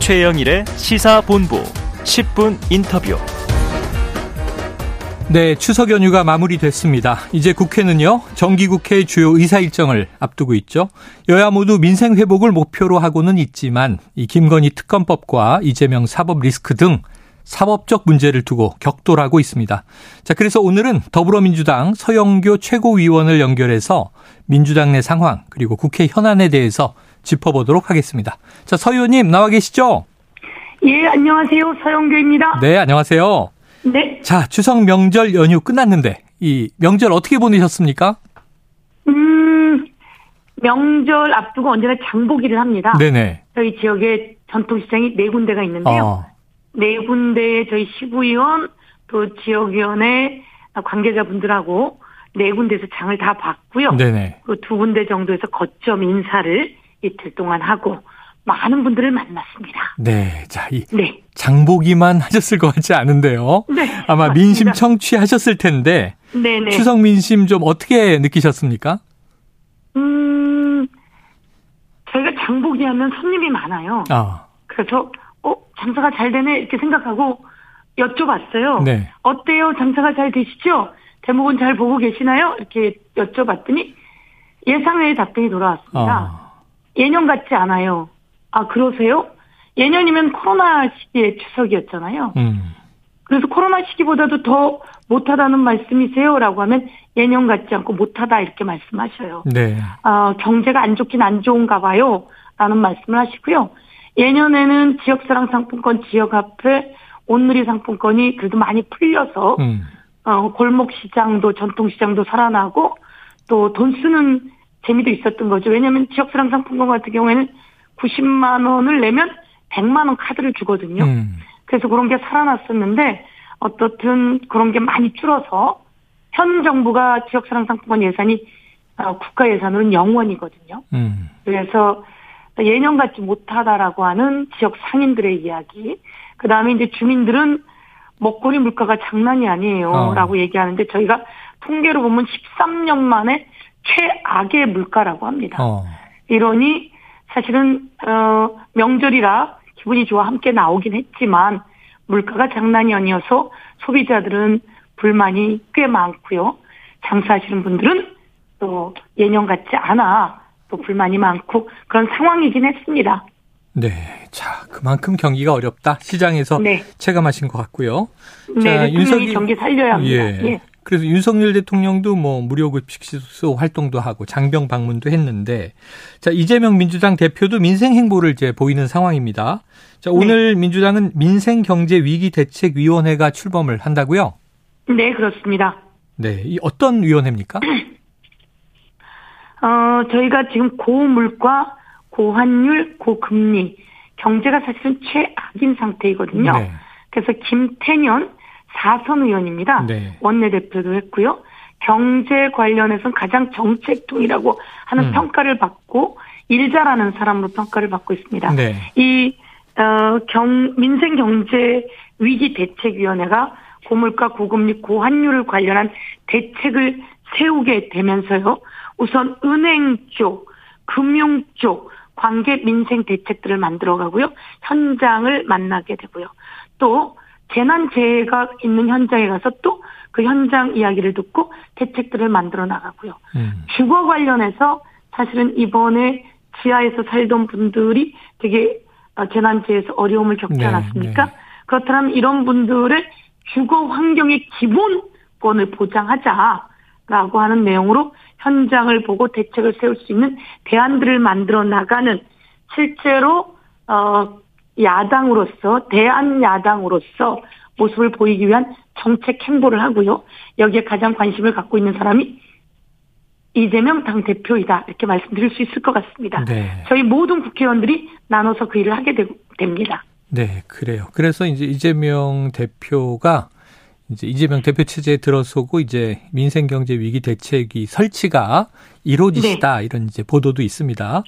최영일의 시사본부 10분 인터뷰. 네, 추석 연휴가 마무리됐습니다. 이제 국회는요, 정기국회 주요 의사 일정을 앞두고 있죠. 여야 모두 민생 회복을 목표로 하고는 있지만, 이 김건희 특검법과 이재명 사법 리스크 등 사법적 문제를 두고 격돌하고 있습니다. 자, 그래서 오늘은 더불어민주당 서영교 최고위원을 연결해서 민주당 내 상황, 그리고 국회 현안에 대해서 짚어보도록 하겠습니다. 자, 서 의원님 나와 계시죠? 예, 안녕하세요. 서영교입니다. 네, 안녕하세요. 네. 자, 추석 명절 연휴 끝났는데 이 명절 어떻게 보내셨습니까? 음, 명절 앞두고 언제나 장보기를 합니다. 네네. 저희 지역에 전통시장이 네 군데가 있는데요. 어, 네 군데의 저희 시구위원 또 지역위원회 관계자분들하고 네 군데에서 장을 다 봤고요. 네네. 그 두 군데 정도에서 거점 인사를 이틀 동안 하고 많은 분들을 만났습니다. 네. 자, 이 네. 장보기만 하셨을 것 같지 않은데요. 네. 아마 맞습니다. 민심 청취하셨을 텐데 네네. 추석 민심 좀 어떻게 느끼셨습니까? 음, 저희가 장보기 하면 손님이 많아요. 아, 그래서 어 장사가 잘 되네 이렇게 생각하고 여쭤봤어요. 네. 어때요? 장사가 잘 되시죠? 대목은 잘 보고 계시나요? 이렇게 여쭤봤더니 예상외의 답변이 돌아왔습니다. 아, 예년 같지 않아요. 아 그러세요? 예년이면 코로나 시기의 추석이었잖아요. 음, 그래서 코로나 시기보다도 더 못하다는 말씀이세요라고 하면 예년 같지 않고 못하다 이렇게 말씀하셔요. 네. 어, 경제가 안 좋긴 안 좋은가 봐요. 라는 말씀을 하시고요. 예년에는 지역사랑 상품권 지역 앞에 온누리 상품권이 그래도 많이 풀려서, 음, 어, 골목 시장도 전통시장도 살아나고 또 돈 쓰는 재미도 있었던 거죠. 왜냐하면 지역사랑 상품권 같은 경우에는 90만 원을 내면 100만 원 카드를 주거든요. 음, 그래서 그런 게 살아났었는데 어떻든 그런 게 많이 줄어서 현 정부가 지역사랑 상품권 예산이 어, 국가 예산으로는 0원이거든요. 음, 그래서 예년 같지 못하다라고 하는 지역 상인들의 이야기. 그 다음에 이제 주민들은 먹거리 물가가 장난이 아니에요라고 어. 얘기하는데 저희가 통계로 보면 13년 만에 최악의 물가라고 합니다. 어, 이러니 사실은 어 명절이라 기분이 좋아 함께 나오긴 했지만 물가가 장난이 아니어서 소비자들은 불만이 꽤 많고요. 장사하시는 분들은 또 예년 같지 않아 또 불만이 많고 그런 상황이긴 했습니다. 네. 자, 그만큼 경기가 어렵다. 시장에서 네. 체감하신 것 같고요. 네, 대통령이 윤석이- 경기 살려야 합니다. 예. 예. 그래서 윤석열 대통령도 뭐 무료 급식소 활동도 하고 장병 방문도 했는데 자 이재명 민주당 대표도 민생 행보를 이제 보이는 상황입니다. 자 오늘 민주당은 민생 경제 위기 대책 위원회가 출범을 한다고요? 네, 그렇습니다. 네, 이 어떤 위원회입니까? 어, 저희가 지금 고물가, 고환율, 고금리, 경제가 사실은 최악인 상태이거든요. 네. 그래서 김태년 사선 의원입니다. 네. 원내대표도 했고요. 경제 관련해서는 가장 정책통이라고 하는 음. 평가를 받고 일 잘하는 사람으로 평가를 받고 있습니다. 네. 이 어, 경, 민생 경제 위기 대책위원회가 고물가, 고금리, 고환율을 관련한 대책을 세우게 되면서요. 우선 은행 쪽, 금융 쪽 관계 민생 대책들을 만들어 가고요. 현장을 만나게 되고요. 또 재난재해가 있는 현장에 가서 또 그 현장 이야기를 듣고 대책들을 만들어 나가고요. 음. 주거 관련해서 사실은 이번에 지하에서 살던 분들이 되게 어, 재난지에서 어려움을 겪지 네, 않았습니까? 네. 그렇다면 이런 분들의 주거 환경의 기본권을 보장하자라고 하는 내용으로 현장을 보고 대책을 세울 수 있는 대안들을 만들어 나가는 실제로 어 야당으로서 대한 야당으로서 모습을 보이기 위한 정책 행보를 하고요. 여기에 가장 관심을 갖고 있는 사람이 이재명 당 대표이다 이렇게 말씀드릴 수 있을 것 같습니다. 네. 저희 모든 국회의원들이 나눠서 그 일을 하게 되, 됩니다. 네, 그래요. 그래서 이제 이재명 대표가 이제 이재명 대표 체제에 들어서고 이제 민생 경제 위기 대책이 설치가 이루어지시다 이런 이제 보도도 있습니다.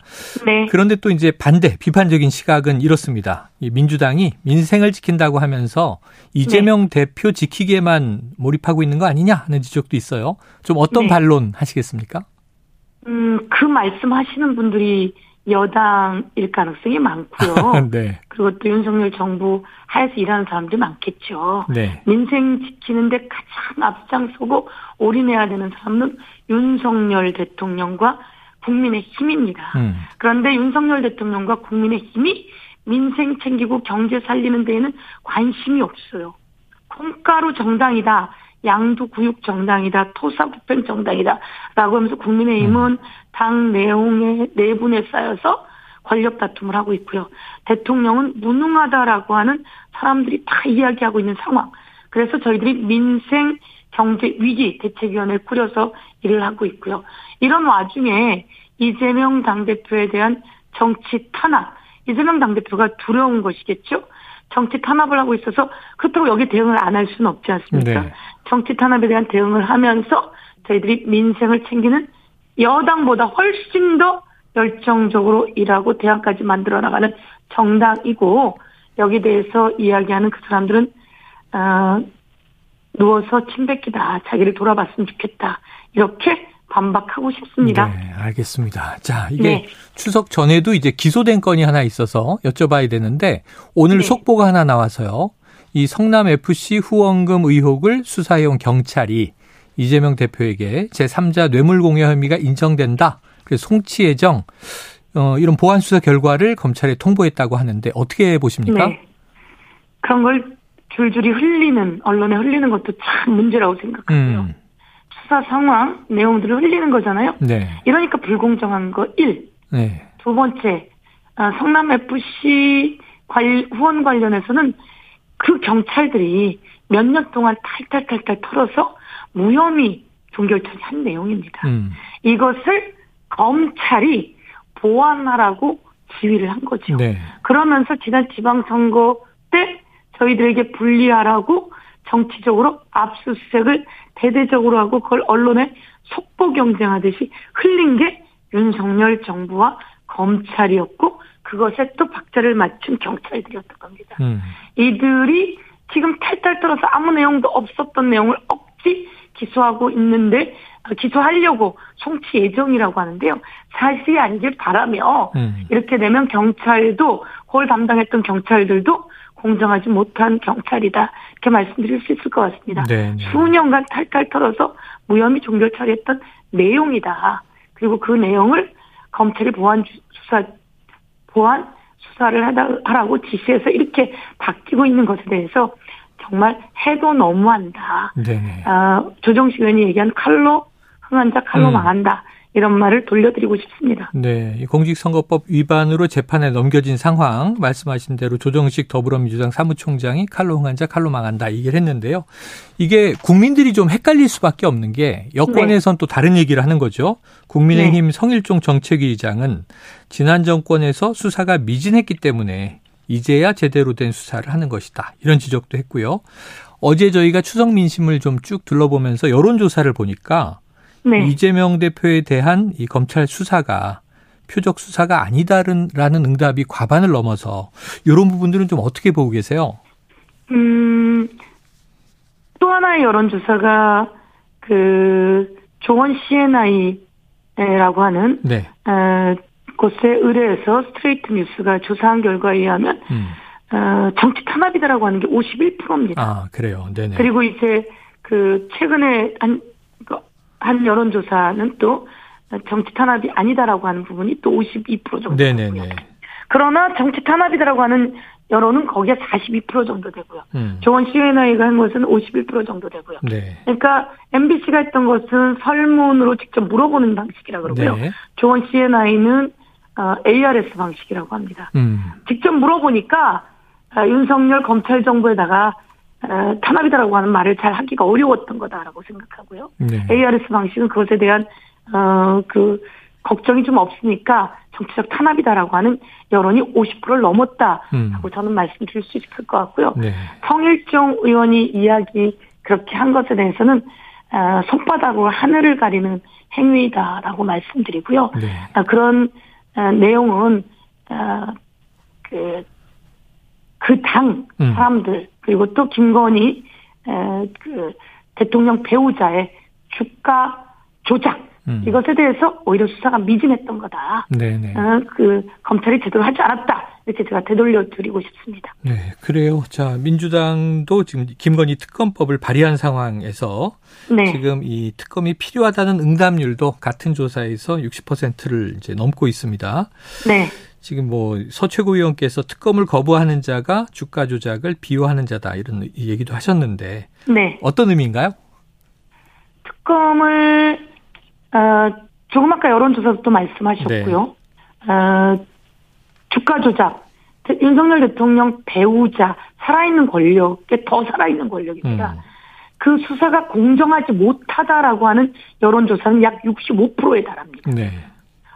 네. 그런데 또 이제 반대 비판적인 시각은 이렇습니다. 이 민주당이 민생을 지킨다고 하면서 이재명 대표 지키게만 몰입하고 있는 거 아니냐 하는 지적도 있어요. 좀 어떤 네. 반론 하시겠습니까? 음, 그 말씀 하시는 분들이 여당일 가능성이 많고요. 네. 그리고 또 윤석열 정부 하에서 일하는 사람들이 많겠죠. 네. 민생 지키는데 가장 앞장서고 올인해야 되는 사람은 윤석열 대통령과 국민의 힘입니다. 음. 그런데 윤석열 대통령과 국민의 힘이 민생 챙기고 경제 살리는 데에는 관심이 없어요. 콩가루 정당이다. 양두구육 정당이다. 토사구팽 정당이다. 라고 하면서 국민의힘은 당 내용의 내분에 쌓여서 권력 다툼을 하고 있고요. 대통령은 무능하다라고 하는 사람들이 다 이야기하고 있는 상황. 그래서 저희들이 민생 경제 위기 대책위원회를 꾸려서 일을 하고 있고요. 이런 와중에 이재명 당대표에 대한 정치 탄압, 이재명 당대표가 두려운 것이겠죠? 정치 탄압을 하고 있어서 그렇다고 여기 대응을 안 할 수는 없지 않습니까? 네. 정치 탄압에 대한 대응을 하면서 저희들이 민생을 챙기는 여당보다 훨씬 더 열정적으로 일하고 대안까지 만들어 나가는 정당이고 여기 대해서 이야기하는 그 사람들은 어, 누워서 침 뱉기다 자기를 돌아봤으면 좋겠다 이렇게 반박하고 싶습니다. 네, 알겠습니다. 자, 이게 네. 추석 전에도 이제 기소된 건이 하나 있어서 여쭤봐야 되는데 오늘 네. 속보가 하나 나와서요. 이 성남 FC 후원금 의혹을 수사해온 경찰이 이재명 대표에게 제3자 뇌물공여 혐의가 인정된다. 그래서 송치예정 어, 이런 보안 수사 결과를 검찰에 통보했다고 하는데 어떻게 보십니까? 네. 그런 걸 줄줄이 흘리는 언론에 흘리는 것도 참 문제라고 생각하고요. 음, 수사 상황 내용들을 흘리는 거잖아요. 네, 이러니까 불공정한 거 1. 네, 두 번째, 아, 성남 FC 관- 후원 관련해서는 그 경찰들이 몇 년 동안 탈탈탈탈 털어서 무혐의 종결 처리한 내용입니다. 음, 이것을 검찰이 보완하라고 지휘를 한 거죠. 네, 그러면서 지난 지방선거 때 저희들에게 불리하라고 정치적으로 압수수색을 대대적으로 하고 그걸 언론에 속보 경쟁하듯이 흘린 게 윤석열 정부와 검찰이었고 그것에 또 박자를 맞춘 경찰들이었던 겁니다. 음, 이들이 지금 탈탈 털어서 아무 내용도 없었던 내용을 억지 기소하고 있는데 어, 기소하려고 송치 예정이라고 하는데요. 사실이 아니길 바라며 음. 이렇게 되면 경찰도 그걸 담당했던 경찰들도 공정하지 못한 경찰이다 이렇게 말씀드릴 수 있을 것 같습니다. 네, 네. 수년간 탈탈 털어서 무혐의 종결 처리했던 내용이다. 그리고 그 내용을 검찰이 보안 주- 수사 보안 수사를 하라고 지시해서 이렇게 바뀌고 있는 것에 대해서 정말 해도 너무한다. 네, 네. 아, 조정식 의원이 얘기한 칼로 흥한 자 칼로 음. 망한다. 이런 말을 돌려드리고 싶습니다. 네, 이 공직선거법 위반으로 재판에 넘겨진 상황 말씀하신 대로 조정식 더불어민주당 사무총장이 칼로 흥한자 칼로 망한다 얘기를 했는데요. 이게 국민들이 좀 헷갈릴 수밖에 없는 게 여권에선 또 다른 얘기를 하는 거죠. 국민의힘 성일종 정책위의장은 지난 정권에서 수사가 미진했기 때문에 이제야 제대로 된 수사를 하는 것이다. 이런 지적도 했고요. 어제 저희가 추석 민심을 좀 쭉 둘러보면서 여론조사를 보니까 네. 이재명 대표에 대한 이 검찰 수사가 표적 수사가 아니다라는 응답이 과반을 넘어서 이런 부분들은 좀 어떻게 보고 계세요? 음, 또 하나의 여론조사가 그 조원 CNI라고 하는 네. 어, 곳에 의뢰해서 스트레이트 뉴스가 조사한 결과에 의하면 음. 어, 정치 탄압이다라고 하는 게 51%입니다. 아, 그래요. 네네. 그리고 이제 그 최근에 한, 그 한 여론조사는 또 정치 탄압이 아니다라고 하는 부분이 또 52% 정도 되고요. 네네네. 그러나 정치 탄압이다라고 하는 여론은 거기에 42% 정도 되고요. 음. 조원 CNI가 한 것은 51% 정도 되고요. 네. 그러니까 MBC가 했던 것은 설문으로 직접 물어보는 방식이라 그러고요. 네. 조원 CNI는 어, ARS 방식이라고 합니다. 음. 직접 물어보니까 아, 윤석열 검찰 정부에다가 어, 탄압이다라고 하는 말을 잘 하기가 어려웠던 거다라고 생각하고요. 네. ARS 방식은 그것에 대한 어, 그 걱정이 좀 없으니까 정치적 탄압이다라고 하는 여론이 50%를 넘었다라고 음. 저는 말씀드릴 수 있을 것 같고요. 네. 성일종 의원이 이야기 그렇게 한 것에 대해서는 어, 손바닥으로 하늘을 가리는 행위다라고 말씀드리고요. 네. 아, 그런 어, 내용은 어, 그, 그당 음. 사람들 그리고 또 김건희 에, 그 대통령 배우자의 주가 조작 음. 이것에 대해서 오히려 수사가 미진했던 거다. 네네. 어, 그 검찰이 제대로 하지 않았다. 이렇게 제가 되돌려 드리고 싶습니다. 네, 그래요. 자, 민주당도 지금 김건희 특검법을 발의한 상황에서 네. 지금 이 특검이 필요하다는 응답률도 같은 조사에서 60%를 이제 넘고 있습니다. 네. 지금 뭐 서최고 의원께서 특검을 거부하는 자가 주가 조작을 비호하는 자다 이런 얘기도 하셨는데 네. 어떤 의미인가요? 특검을 어, 조금 아까 여론조사도 말씀하셨고요. 네. 어, 주가 조작, 윤석열 대통령 배우자, 살아있는 권력에 더 살아있는 권력입니다. 음. 그 수사가 공정하지 못하다라고 하는 여론조사는 약 65%에 달합니다. 네.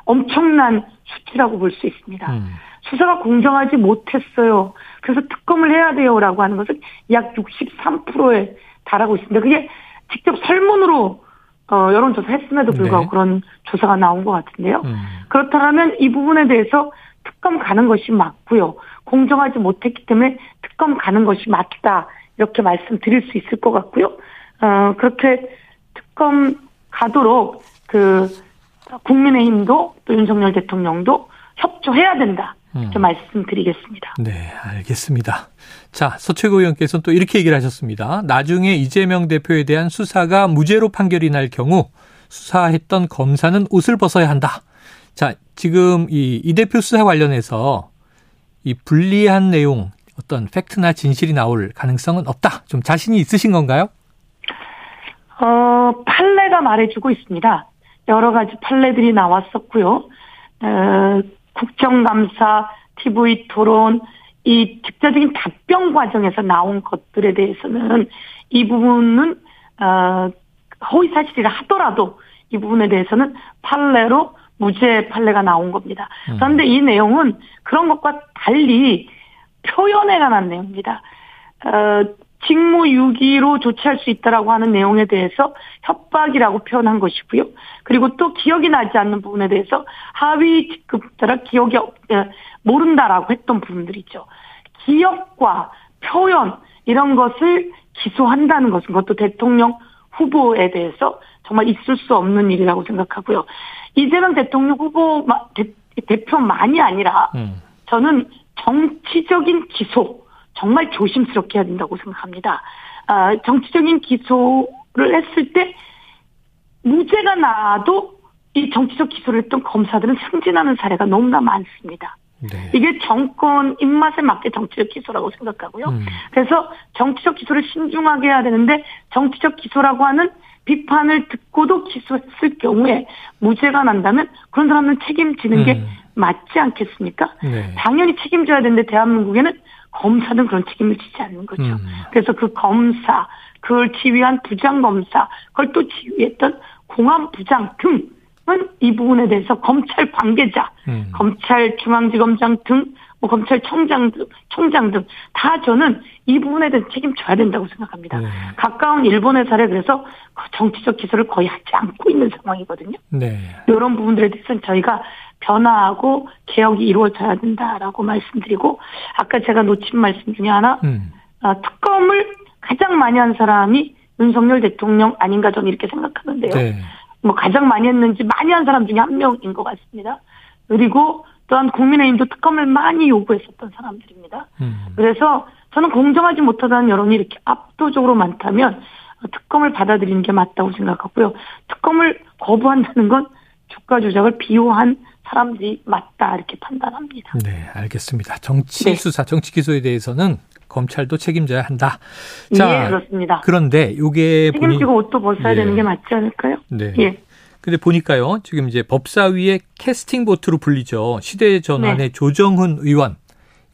엄청난 수치라고 볼 수 있습니다. 음. 수사가 공정하지 못했어요. 그래서 특검을 해야 돼요라고 하는 것은 약 63%에 달하고 있습니다. 그게 직접 설문으로 어, 여론조사 했음에도 불구하고 네. 그런 조사가 나온 것 같은데요. 음. 그렇다면 이 부분에 대해서 특검 가는 것이 맞고요. 공정하지 못했기 때문에 특검 가는 것이 맞다. 이렇게 말씀드릴 수 있을 것 같고요. 어, 그렇게 특검 가도록 그 국민의힘도 또 윤석열 대통령도 협조해야 된다. 음. 말씀드리겠습니다. 네, 알겠습니다. 자, 서채고 의원께서는 또 이렇게 얘기를 하셨습니다. 나중에 이재명 대표에 대한 수사가 무죄로 판결이 날 경우 수사했던 검사는 옷을 벗어야 한다. 자, 지금 이, 이 대표 수사 관련해서 이 불리한 내용, 어떤 팩트나 진실이 나올 가능성은 없다. 좀 자신이 있으신 건가요? 어, 판례가 말해주고 있습니다. 여러 가지 판례들이 나왔었고요. 어, 국정감사, TV 토론, 이 직접적인 답변 과정에서 나온 것들에 대해서는 이 부분은 어, 허위 사실이라 하더라도 이 부분에 대해서는 판례로 무죄 판례가 나온 겁니다. 음. 그런데 이 내용은 그런 것과 달리 표현에 관한 내용입니다. 어, 직무유기로 조치할 수 있다라고 하는 내용에 대해서 협박이라고 표현한 것이고요. 그리고 또 기억이 나지 않는 부분에 대해서 하위 직급자라 기억이 어, 모른다라고 했던 부분들이죠. 기억과 표현 이런 것을 기소한다는 것은 그것도 대통령 후보에 대해서 정말 있을 수 없는 일이라고 생각하고요. 이재명 대통령 후보 대, 표만이 아니라 음. 저는 정치적인 기소 정말 조심스럽게 해야 된다고 생각합니다. 아, 정치적인 기소를 했을 때 무죄가 나도 이 정치적 기소를 했던 검사들은 승진하는 사례가 너무나 많습니다. 네. 이게 정권 입맛에 맞게 정치적 기소라고 생각하고요. 음. 그래서 정치적 기소를 신중하게 해야 되는데 정치적 기소라고 하는 비판을 듣고도 기소했을 경우에 무죄가 난다면 그런 사람은 책임지는 음. 게 맞지 않겠습니까? 네. 당연히 책임져야 되는데 대한민국에는 검사는 그런 책임을 지지 않는 거죠. 음. 그래서 그 검사, 그걸 지휘한 부장검사, 그걸 또 지휘했던 공안부장 등은 이 부분에 대해서 검찰 관계자, 음. 검찰 중앙지검장 등, 뭐 검찰청장 등, 총장 등 다 저는 이 부분에 대해서 책임져야 된다고 생각합니다. 네. 가까운 일본의 사례 그래서 그 정치적 기소를 거의 하지 않고 있는 상황이거든요. 네. 이런 부분들에 대해서는 저희가 변화하고 개혁이 이루어져야 된다라고 말씀드리고 아까 제가 놓친 말씀 중에 하나 음. 어, 특검을 가장 많이 한 사람이 윤석열 대통령 아닌가 저는 이렇게 생각하는데요. 네. 뭐 가장 많이 했는지 많이 한 사람 중에 한 명인 것 같습니다. 그리고 또한 국민의힘도 특검을 많이 요구했었던 사람들입니다. 음. 그래서 저는 공정하지 못하다는 여론이 이렇게 압도적으로 많다면 특검을 받아들이는 게 맞다고 생각하고요. 특검을 거부한다는 건 주가 조작을 비호한 사람들이 맞다 이렇게 판단합니다. 네, 알겠습니다. 정치 네. 수사, 정치 기소에 대해서는 검찰도 책임져야 한다. 자, 예, 그렇습니다. 그런데 이게 책임지고 보니... 옷도 벗어야 예. 되는 게 맞지 않을까요? 네. 예. 근데 보니까요, 지금 이제 법사위의 캐스팅 보트로 불리죠. 시대 전환의 네. 조정훈 의원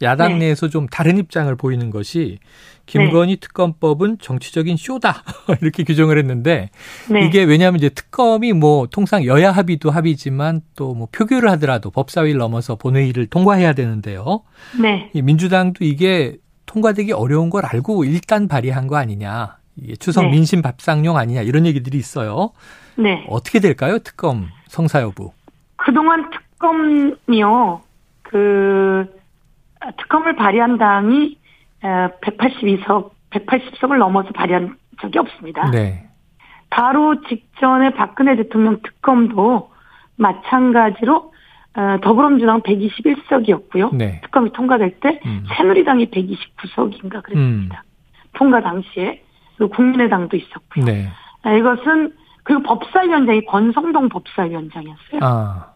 야당 네. 내에서 좀 다른 입장을 보이는 것이 김건희 네. 특검법은 정치적인 쇼다 이렇게 규정을 했는데 네. 이게 왜냐하면 이제 특검이 뭐 통상 여야 합의도 합의지만 또 뭐 표결을 하더라도 법사위를 넘어서 본회의를 통과해야 되는데요. 네. 이 민주당도 이게 통과되기 어려운 걸 알고 일단 발의한 거 아니냐. 이게 추석 네. 민심 밥상용 아니냐 이런 얘기들이 있어요. 네. 어떻게 될까요? 특검 성사 여부. 그동안 특검이요. 그 특검을 발의한 당이 182석, 180석을 넘어서 발의한 적이 없습니다. 네. 바로 직전에 박근혜 대통령 특검도 마찬가지로 어, 더불어민주당 121석이었고요. 네. 특검이 통과될 때 음. 새누리당이 129석인가 그랬습니다. 통과 당시에 그리고 국민의당도 있었고요. 네. 아, 이것은 그리고 법사위원장이 권성동 법사위원장이었어요. 아.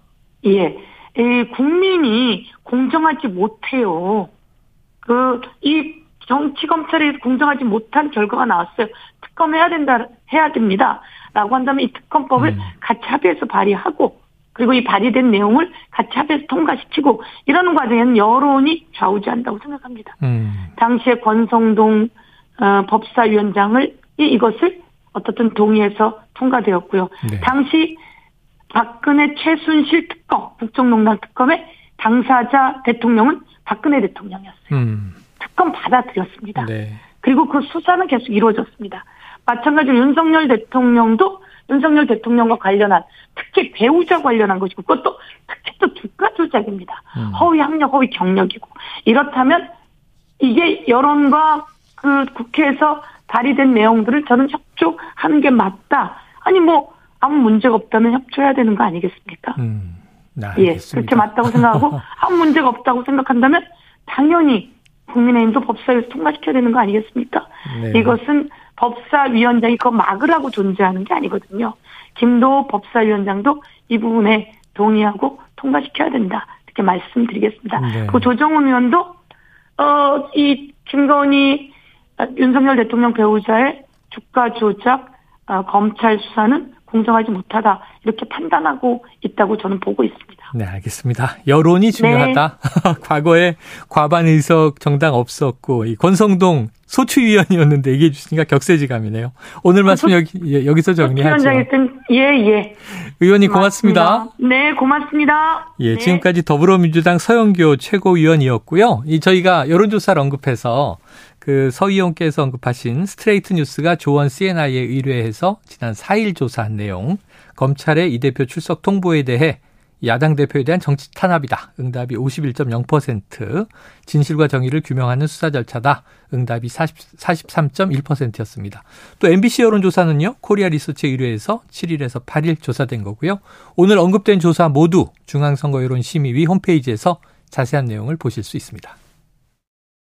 예. 이 국민이 공정하지 못해요. 그, 이 정치 검찰이 공정하지 못한 결과가 나왔어요. 특검해야 된다, 해야 됩니다. 라고 한다면 이 특검법을 음. 같이 합의해서 발의하고, 그리고 이 발의된 내용을 같이 합의해서 통과시키고, 이러는 과정에는 여론이 좌우지한다고 생각합니다. 음. 당시에 권성동 어, 법사위원장을 이 이것을 어떻든 동의해서 통과되었고요. 네. 당시 박근혜 최순실 특검, 국정농단 특검의 당사자 대통령은 박근혜 대통령이었어요. 음. 특검 받아들였습니다. 네. 그리고 그 수사는 계속 이루어졌습니다. 마찬가지로 윤석열 대통령도 윤석열 대통령과 관련한 특히 배우자 관련한 것이고 그것도 특히 또 주가 조작입니다. 음. 허위 학력, 허위 경력이고 이렇다면 이게 여론과 그 국회에서 발의된 내용들을 저는 협조하는 게 맞다. 아니 뭐 아무 문제가 없다면 협조해야 되는 거 아니겠습니까? 음. 네, 예. 그렇게 맞다고 생각하고 아무 문제가 없다고 생각한다면 당연히 국민의힘도 법사위에서 통과시켜야 되는 거 아니겠습니까? 네. 이것은 법사위원장이 그거 막으라고 존재하는 게 아니거든요. 김도 법사위원장도 이 부분에 동의하고 통과시켜야 된다. 이렇게 말씀드리겠습니다. 네. 그리고 조정훈 의원도 어, 이 김건희 아, 윤석열 대통령 배우자의 주가 조작 아, 검찰 수사는 공정하지 못하다 이렇게 판단하고 있다고 저는 보고 있습니다. 네, 알겠습니다. 여론이 중요하다. 과거에 과반 의석 정당 없었고 이 권성동 소추위원이었는데 얘기해 주시니까 격세지감이네요. 오늘 말씀 여기 예, 여기서 정리하죠. 위원장이든 예예. 의원님 고맙습니다. 네 고맙습니다. 예, 네. 지금까지 더불어민주당 서영교 최고위원이었고요. 이 저희가 여론조사를 언급해서 그서 의원께서 언급하신 스트레이트 뉴스가 조원 CNI에 의뢰해서 지난 4일 조사한 내용, 검찰의 이 대표 출석 통보에 대해 야당 대표에 대한 정치 탄압이다. 응답이 51.0%, 진실과 정의를 규명하는 수사 절차다. 응답이 40, 43.1%였습니다. 또 MBC 여론조사는요, 코리아 리서치에 의뢰해서 7일에서 8일 조사된 거고요. 오늘 언급된 조사 모두 중앙선거여론심의위 홈페이지에서 자세한 내용을 보실 수 있습니다.